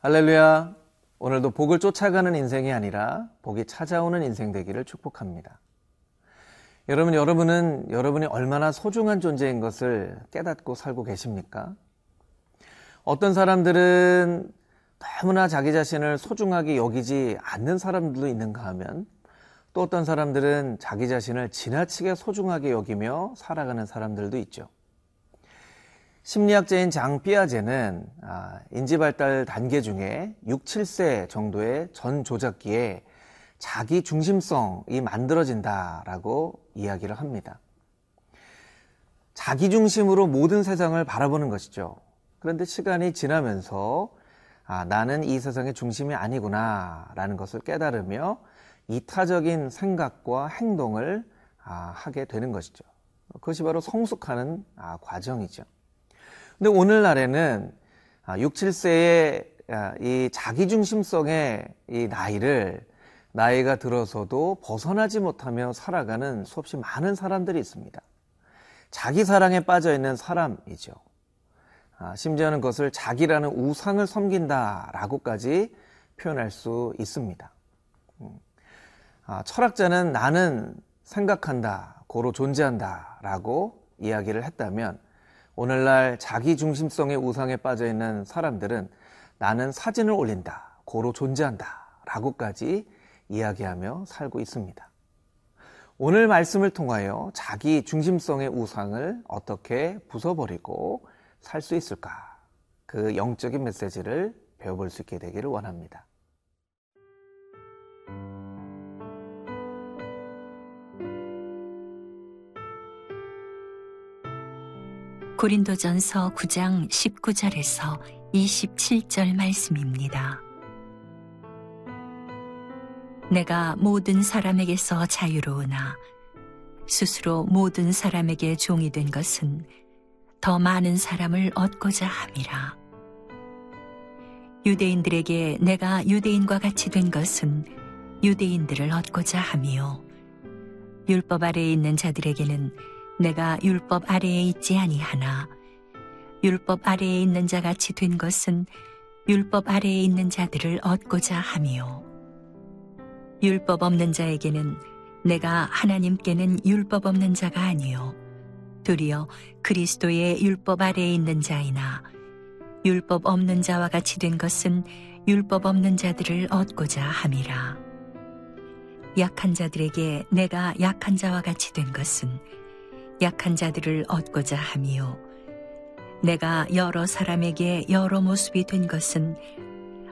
할렐루야. 오늘도 복을 쫓아가는 인생이 아니라 복이 찾아오는 인생 되기를 축복합니다. 여러분, 여러분은 여러분이 얼마나 소중한 존재인 것을 깨닫고 살고 계십니까? 어떤 사람들은 너무나 자기 자신을 소중하게 여기지 않는 사람들도 있는가 하면 또 어떤 사람들은 자기 자신을 지나치게 소중하게 여기며 살아가는 사람들도 있죠. 심리학자인 장 삐아제는 아, 인지발달 단계 중에 6, 7세 정도의 전 조작기에 자기 중심성이 만들어진다라고 이야기를 합니다. 자기 중심으로 모든 세상을 바라보는 것이죠. 그런데 시간이 지나면서 아, 나는 이 세상의 중심이 아니구나 라는 것을 깨달으며 이타적인 생각과 행동을 아, 하게 되는 것이죠. 그것이 바로 성숙하는 아, 과정이죠. 근데 오늘날에는 6, 7세의 이 자기중심성의 이 나이를 나이가 들어서도 벗어나지 못하며 살아가는 수없이 많은 사람들이 있습니다. 자기 사랑에 빠져 있는 사람이죠. 아, 심지어는 그것을 자기라는 우상을 섬긴다라고까지 표현할 수 있습니다. 음. 아, 철학자는 나는 생각한다, 고로 존재한다 라고 이야기를 했다면 오늘날 자기 중심성의 우상에 빠져 있는 사람들은 나는 사진을 올린다, 고로 존재한다 라고까지 이야기하며 살고 있습니다. 오늘 말씀을 통하여 자기 중심성의 우상을 어떻게 부숴버리고 살 수 있을까? 그 영적인 메시지를 배워볼 수 있게 되기를 원합니다. 고린도전서 9장 19절에서 27절 말씀입니다. 내가 모든 사람에게서 자유로우나 스스로 모든 사람에게 종이 된 것은 더 많은 사람을 얻고자 함이라. 유대인들에게 내가 유대인과 같이 된 것은 유대인들을 얻고자 함이요. 율법 아래에 있는 자들에게는 내가 율법 아래에 있지 아니하나 율법 아래에 있는 자 같이 된 것은 율법 아래에 있는 자들을 얻고자 함이요. 율법 없는 자에게는 내가 하나님께는 율법 없는 자가 아니요. 도리어 그리스도의 율법 아래에 있는 자이나 율법 없는 자와 같이 된 것은 율법 없는 자들을 얻고자 함이라. 약한 자들에게 내가 약한 자와 같이 된 것은 약한 자들을 얻고자 함이요. 내가 여러 사람에게 여러 모습이 된 것은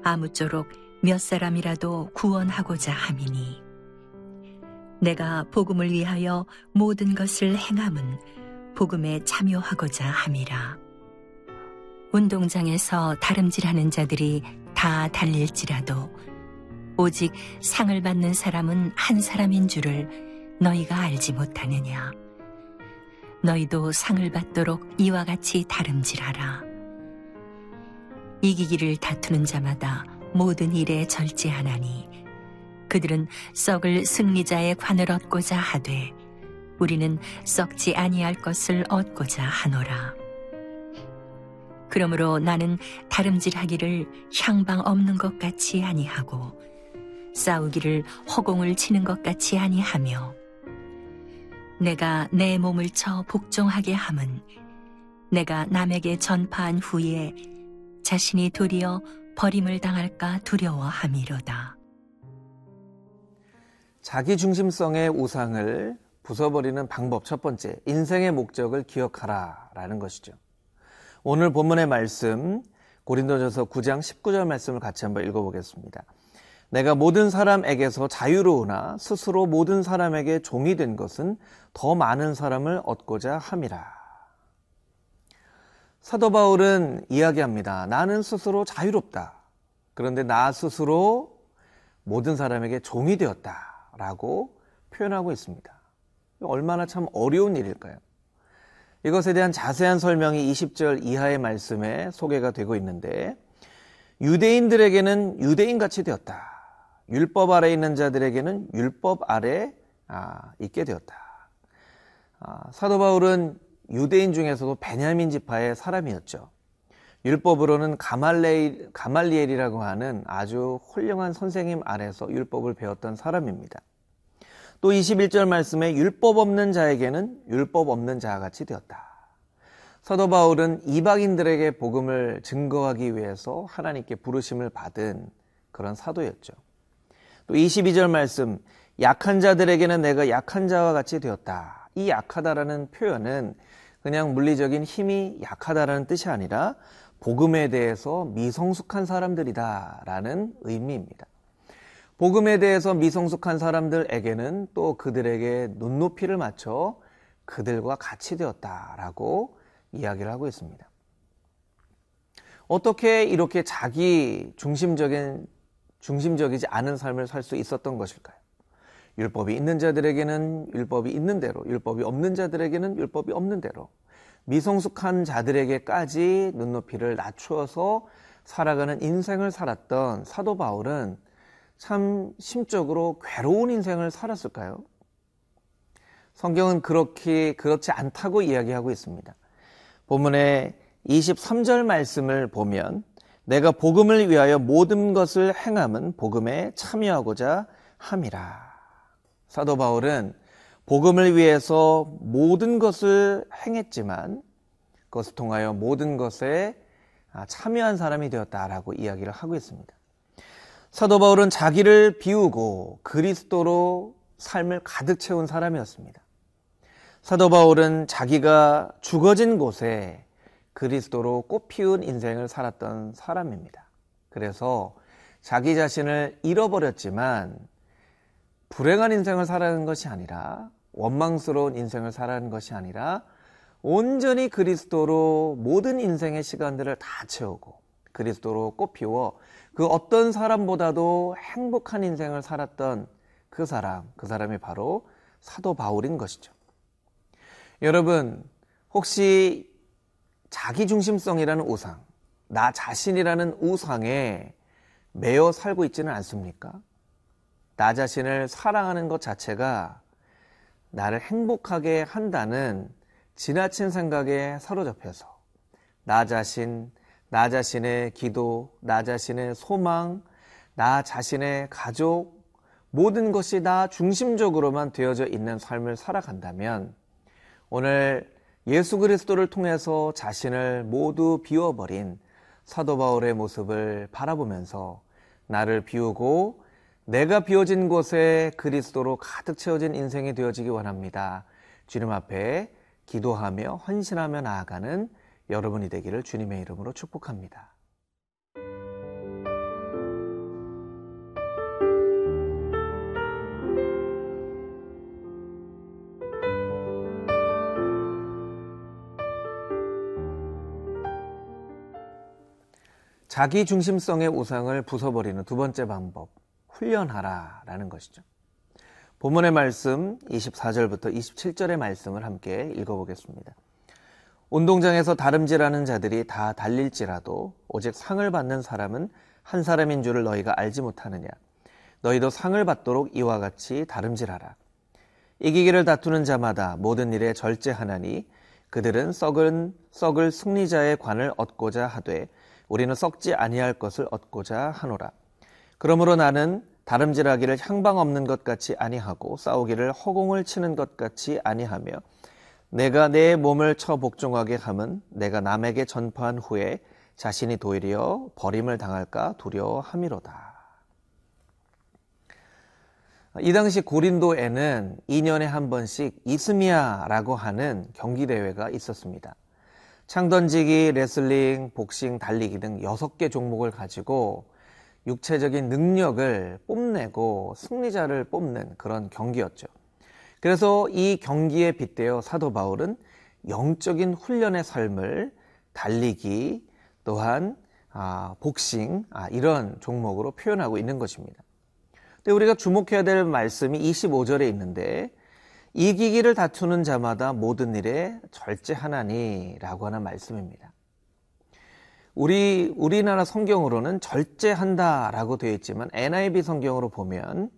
아무쪼록 몇 사람이라도 구원하고자 함이니. 내가 복음을 위하여 모든 것을 행함은 복음에 참여하고자 함이라. 운동장에서 다름질하는 자들이 다 달릴지라도 오직 상을 받는 사람은 한 사람인 줄을 너희가 알지 못하느냐. 너희도 상을 받도록 이와 같이 다름질하라. 이기기를 다투는 자마다 모든 일에 절제하나니 그들은 썩을 승리자의 관을 얻고자 하되 우리는 썩지 아니할 것을 얻고자 하노라. 그러므로 나는 다름질하기를 향방 없는 것 같이 아니하고 싸우기를 허공을 치는 것 같이 아니하며 내가 내 몸을 쳐 복종하게 함은 내가 남에게 전파한 후에 자신이 도리어 버림을 당할까 두려워함이로다. 자기 중심성의 우상을 부숴버리는 방법 첫 번째, 인생의 목적을 기억하라 라는 것이죠. 오늘 본문의 말씀, 고린도전서 9장 19절 말씀을 같이 한번 읽어보겠습니다. 내가 모든 사람에게서 자유로우나 스스로 모든 사람에게 종이 된 것은 더 많은 사람을 얻고자 함이라. 사도 바울은 이야기합니다. 나는 스스로 자유롭다. 그런데 나 스스로 모든 사람에게 종이 되었다. 라고 표현하고 있습니다. 얼마나 참 어려운 일일까요? 이것에 대한 자세한 설명이 20절 이하의 말씀에 소개가 되고 있는데, 유대인들에게는 유대인같이 되었다. 율법 아래 있는 자들에게는 율법 아래 아, 있게 되었다. 아, 사도 바울은 유대인 중에서도 베냐민 지파의 사람이었죠. 율법으로는 가말레, 가말리엘이라고 하는 아주 훌륭한 선생님 아래서 율법을 배웠던 사람입니다. 또 21절 말씀에 율법 없는 자에게는 율법 없는 자와 같이 되었다. 사도 바울은 이방인들에게 복음을 증거하기 위해서 하나님께 부르심을 받은 그런 사도였죠. 또 22절 말씀, 약한 자들에게는 내가 약한 자와 같이 되었다. 이 약하다라는 표현은 그냥 물리적인 힘이 약하다라는 뜻이 아니라 복음에 대해서 미성숙한 사람들이다라는 의미입니다. 복음에 대해서 미성숙한 사람들에게는 또 그들에게 눈높이를 맞춰 그들과 같이 되었다라고 이야기를 하고 있습니다. 어떻게 이렇게 자기 중심적인 중심적이지 않은 삶을 살 수 있었던 것일까요? 율법이 있는 자들에게는 율법이 있는 대로, 율법이 없는 자들에게는 율법이 없는 대로, 미성숙한 자들에게까지 눈높이를 낮추어서 살아가는 인생을 살았던 사도 바울은 참 심적으로 괴로운 인생을 살았을까요? 성경은 그렇게, 그렇지 않다고 이야기하고 있습니다. 본문의 23절 말씀을 보면 내가 복음을 위하여 모든 것을 행함은 복음에 참여하고자 함이라. 사도 바울은 복음을 위해서 모든 것을 행했지만 그것을 통하여 모든 것에 참여한 사람이 되었다라고 이야기를 하고 있습니다. 사도 바울은 자기를 비우고 그리스도로 삶을 가득 채운 사람이었습니다. 사도 바울은 자기가 죽어진 곳에 그리스도로 꽃피운 인생을 살았던 사람입니다. 그래서 자기 자신을 잃어버렸지만 불행한 인생을 살아가는 것이 아니라 원망스러운 인생을 살아가는 것이 아니라 온전히 그리스도로 모든 인생의 시간들을 다 채우고 그리스도로 꽃피워 그 어떤 사람보다도 행복한 인생을 살았던 그 사람, 그 사람이 바로 사도 바울인 것이죠. 여러분, 혹시 자기중심성이라는 우상, 나 자신이라는 우상에 매여 살고 있지는 않습니까? 나 자신을 사랑하는 것 자체가 나를 행복하게 한다는 지나친 생각에 사로잡혀서 나 자신, 나 자신의 기도, 나 자신의 소망, 나 자신의 가족, 모든 것이 다 중심적으로만 되어져 있는 삶을 살아간다면 오늘 예수 그리스도를 통해서 자신을 모두 비워버린 사도 바울의 모습을 바라보면서 나를 비우고 내가 비워진 곳에 그리스도로 가득 채워진 인생이 되어지기 원합니다. 주님 앞에 기도하며 헌신하며 나아가는 여러분이 되기를 주님의 이름으로 축복합니다. 자기 중심성의 우상을 부숴버리는 두 번째 방법, 훈련하라 라는 것이죠. 본문의 말씀 24절부터 27절의 말씀을 함께 읽어보겠습니다. 운동장에서 다름질하는 자들이 다 달릴지라도 오직 상을 받는 사람은 한 사람인 줄을 너희가 알지 못하느냐. 너희도 상을 받도록 이와 같이 다름질하라. 이기기를 다투는 자마다 모든 일에 절제하나니 그들은 썩은 썩을 승리자의 관을 얻고자 하되 우리는 썩지 아니할 것을 얻고자 하노라. 그러므로 나는 다름질하기를 향방 없는 것 같이 아니하고 싸우기를 허공을 치는 것 같이 아니하며 내가 내 몸을 쳐 복종하게 함은 내가 남에게 전파한 후에 자신이 도리어 버림을 당할까 두려워함이로다. 이 당시 고린도에는 2년에 한 번씩 이스미아라고 하는 경기 대회가 있었습니다. 창던지기, 레슬링, 복싱, 달리기 등 6개 종목을 가지고 육체적인 능력을 뽐내고 승리자를 뽑는 그런 경기였죠. 그래서 이 경기에 빗대어 사도 바울은 영적인 훈련의 삶을 달리기 또한 아, 복싱 아, 이런 종목으로 표현하고 있는 것입니다. 근데 우리가 주목해야 될 말씀이 25절에 있는데 이기기를 다투는 자마다 모든 일에 절제하나니라고 하는 말씀입니다. 우리 우리나라 성경으로는 절제한다라고 되어 있지만 NIV 성경으로 보면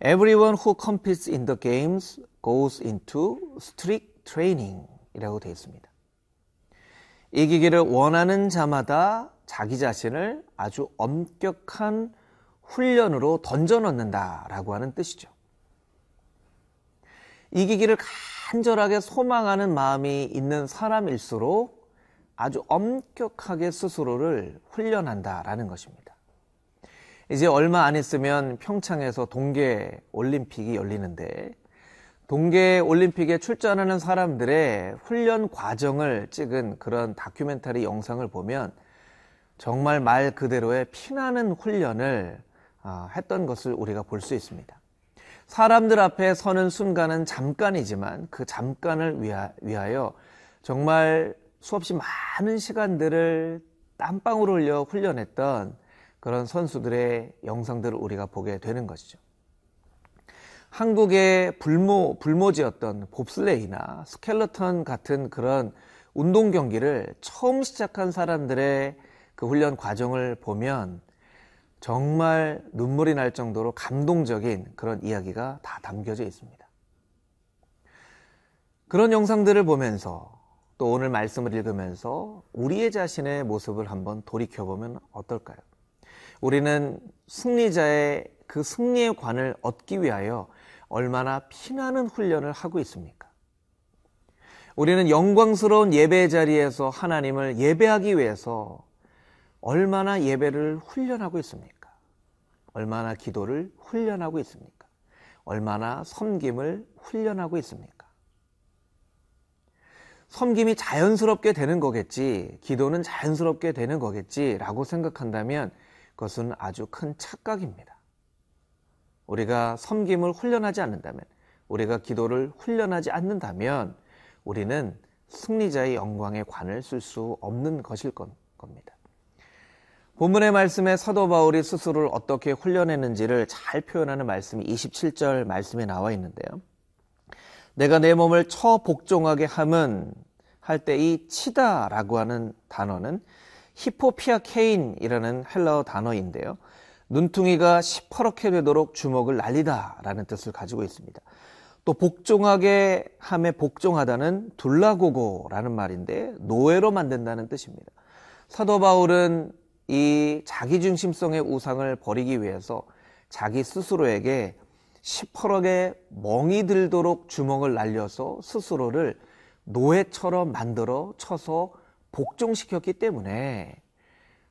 Everyone who competes in the games goes into strict training이라고 되어 있습니다. 이기기를 원하는 자마다 자기 자신을 아주 엄격한 훈련으로 던져 넣는다라고 하는 뜻이죠. 이기기를 간절하게 소망하는 마음이 있는 사람일수록 아주 엄격하게 스스로를 훈련한다라는 것입니다. 이제 얼마 안 있으면 평창에서 동계 올림픽이 열리는데 동계 올림픽에 출전하는 사람들의 훈련 과정을 찍은 그런 다큐멘터리 영상을 보면 정말 말 그대로의 피나는 훈련을 아, 했던 것을 우리가 볼 수 있습니다. 사람들 앞에 서는 순간은 잠깐이지만 그 잠깐을 위하여 정말 수없이 많은 시간들을 땀방울 흘려 훈련했던 그런 선수들의 영상들을 우리가 보게 되는 것이죠. 한국의 불모, 불모지였던 봅슬레이나 스켈러턴 같은 그런 운동 경기를 처음 시작한 사람들의 그 훈련 과정을 보면 정말 눈물이 날 정도로 감동적인 그런 이야기가 다 담겨져 있습니다. 그런 영상들을 보면서 또 오늘 말씀을 읽으면서 우리의 자신의 모습을 한번 돌이켜보면 어떨까요? 우리는 승리자의 그 승리의 관을 얻기 위하여 얼마나 피나는 훈련을 하고 있습니까? 우리는 영광스러운 예배 자리에서 하나님을 예배하기 위해서 얼마나 예배를 훈련하고 있습니까? 얼마나 기도를 훈련하고 있습니까? 얼마나 섬김을 훈련하고 있습니까? 섬김이 자연스럽게 되는 거겠지, 기도는 자연스럽게 되는 거겠지, 라고 생각한다면 그것은 아주 큰 착각입니다. 우리가 섬김을 훈련하지 않는다면, 우리가 기도를 훈련하지 않는다면, 우리는 승리자의 영광의 관을 쓸 수 없는 것일 겁니다. 본문의 말씀에 사도 바울이 스스로를 어떻게 훈련했는지를 잘 표현하는 말씀이 27절 말씀에 나와 있는데요. 내가 내 몸을 처 복종하게 함은 할 때 이 치다라고 하는 단어는 히포피아케인이라는 헬라어 단어인데요. 눈퉁이가 시퍼렇게 되도록 주먹을 날리다라는 뜻을 가지고 있습니다. 또 복종하게 함에 복종하다는 둘라고고라는 말인데 노예로 만든다는 뜻입니다. 사도 바울은 이 자기중심성의 우상을 버리기 위해서 자기 스스로에게 시퍼렇게 멍이 들도록 주먹을 날려서 스스로를 노예처럼 만들어 쳐서 복종시켰기 때문에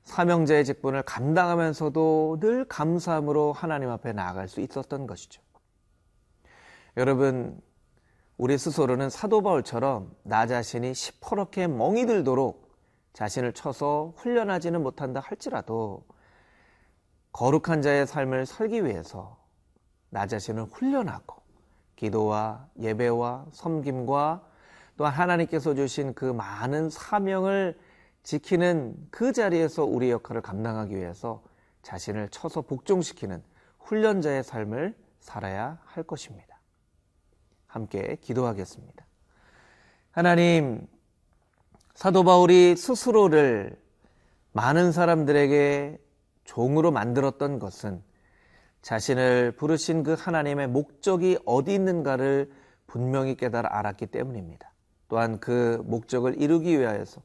사명자의 직분을 감당하면서도 늘 감사함으로 하나님 앞에 나아갈 수 있었던 것이죠. 여러분, 우리 스스로는 사도 바울처럼 나 자신이 시퍼렇게 멍이 들도록 자신을 쳐서 훈련하지는 못한다 할지라도 거룩한 자의 삶을 살기 위해서 나 자신을 훈련하고 기도와 예배와 섬김과 또한 하나님께서 주신 그 많은 사명을 지키는 그 자리에서 우리 역할을 감당하기 위해서 자신을 쳐서 복종시키는 훈련자의 삶을 살아야 할 것입니다. 함께 기도하겠습니다. 하나님, 사도 바울이 스스로를 많은 사람들에게 종으로 만들었던 것은 자신을 부르신 그 하나님의 목적이 어디 있는가를 분명히 깨달아 알았기 때문입니다. 또한 그 목적을 이루기 위하여서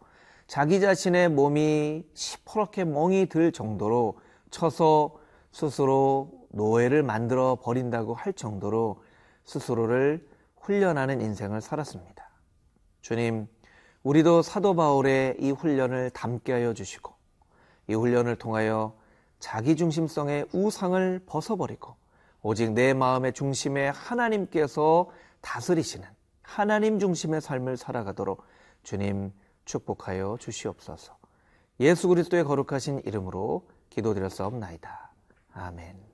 자기 자신의 몸이 시퍼렇게 멍이 들 정도로 쳐서 스스로 노예를 만들어 버린다고 할 정도로 스스로를 훈련하는 인생을 살았습니다. 주님, 우리도 사도 바울의 이 훈련을 담게 하여 주시고 이 훈련을 통하여 자기 중심성의 우상을 벗어버리고 오직 내 마음의 중심에 하나님께서 다스리시는 하나님 중심의 삶을 살아가도록 주님 축복하여 주시옵소서. 예수 그리스도의 거룩하신 이름으로 기도드렸사옵나이다. 아멘.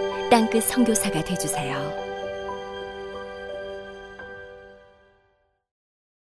땅끝 선교사가 되주세요.